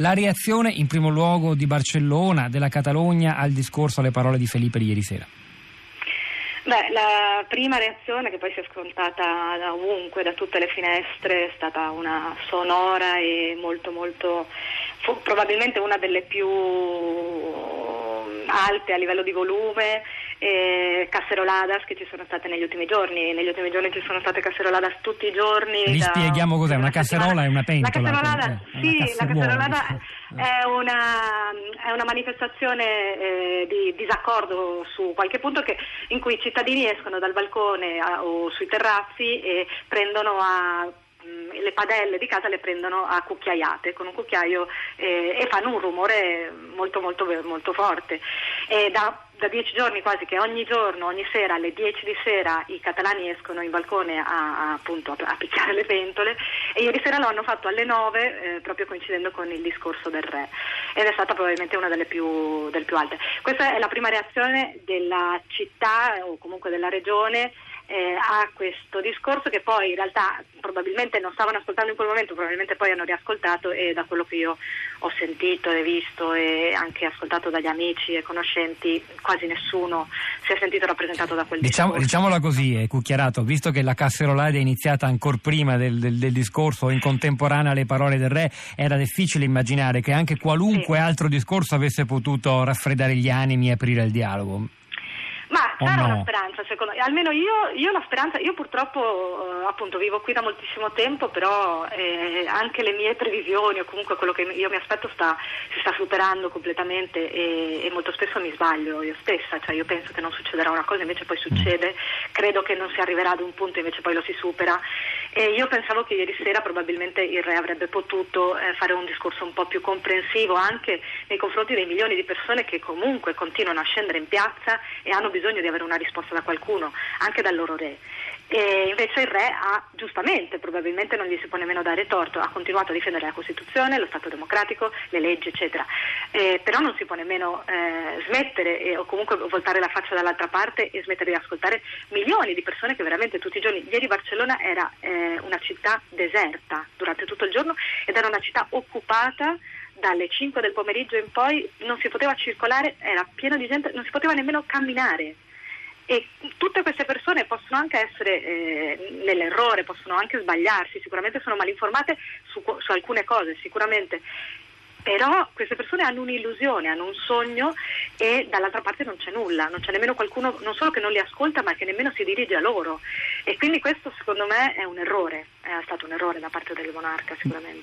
La reazione in primo luogo di Barcellona, della Catalogna al discorso, alle parole di Felipe di ieri sera. Beh, la prima reazione che poi si è scontata da ovunque, da tutte le finestre, è stata una sonora e molto molto, probabilmente una delle più alte a livello di volume eh, casseroladas che ci sono state negli ultimi giorni. Negli ultimi giorni ci sono state casseroladas tutti i giorni. Vi spieghiamo cos'è, una casserola e una pentola. La casserolada, eh, sì, la casserolada è una, è una manifestazione eh, di disaccordo su qualche punto che, in cui i cittadini escono dal balcone a, o sui terrazzi e prendono a le padelle di casa le prendono a cucchiaiate con un cucchiaio eh, e fanno un rumore molto molto molto forte. Da, da, dieci giorni quasi che ogni giorno, ogni sera alle dieci di sera i catalani escono in balcone a, a, appunto, a, picchiare le pentole e ieri sera lo hanno fatto alle nove eh, proprio coincidendo con il discorso del re ed è stata probabilmente una delle più, delle più alte. Questa è la prima reazione della città o comunque della regione eh, a questo discorso che poi in realtà probabilmente non stavano ascoltando in quel momento, probabilmente poi hanno riascoltato e da quello che io ho sentito e visto e anche ascoltato dagli amici e conoscenti quasi nessuno si è sentito rappresentato da quel diciamo, discorso. Diciamola così, è cucchiarato, visto che la casserolata è iniziata ancora prima del, del, del discorso, in contemporanea alle parole del re, era difficile immaginare che anche qualunque sì. altro discorso avesse potuto raffreddare gli animi e aprire il dialogo. Ma c'era no? una speranza, secondo me. Almeno io, io la speranza, io purtroppo eh, appunto vivo qui da moltissimo tempo, però eh, anche le mie previsioni o comunque quello che io mi aspetto sta, si sta superando completamente e, e, molto spesso mi sbaglio io stessa, cioè io penso che non succederà una cosa, invece poi succede, credo che non si arriverà ad un punto, invece poi lo si supera. E io pensavo che ieri sera probabilmente il re avrebbe potuto eh, fare un discorso un po' più comprensivo anche nei confronti dei milioni di persone che comunque continuano a scendere in piazza e hanno bisogno bisogno di avere una risposta da qualcuno, anche dal loro re. E invece il re ha, giustamente, probabilmente non gli si può nemmeno dare torto, ha continuato a difendere la Costituzione, lo Stato democratico, le leggi, eccetera. Eh, però non si può nemmeno eh, smettere eh, o comunque voltare la faccia dall'altra parte e smettere di ascoltare milioni di persone che veramente tutti i giorni. Ieri Barcellona era eh, una città deserta durante tutto il giorno ed era una città occupata dalle 5 del pomeriggio in poi non si poteva circolare, era pieno di gente, non si poteva nemmeno camminare. E tutte queste persone possono anche essere eh, nell'errore, possono anche sbagliarsi, sicuramente sono malinformate su, su alcune cose, sicuramente. Però queste persone hanno un'illusione, hanno un sogno e dall'altra parte non c'è nulla, non c'è nemmeno qualcuno, non solo che non li ascolta, ma che nemmeno si dirige a loro. E quindi questo secondo me è un errore, è stato un errore da parte del monarca sicuramente.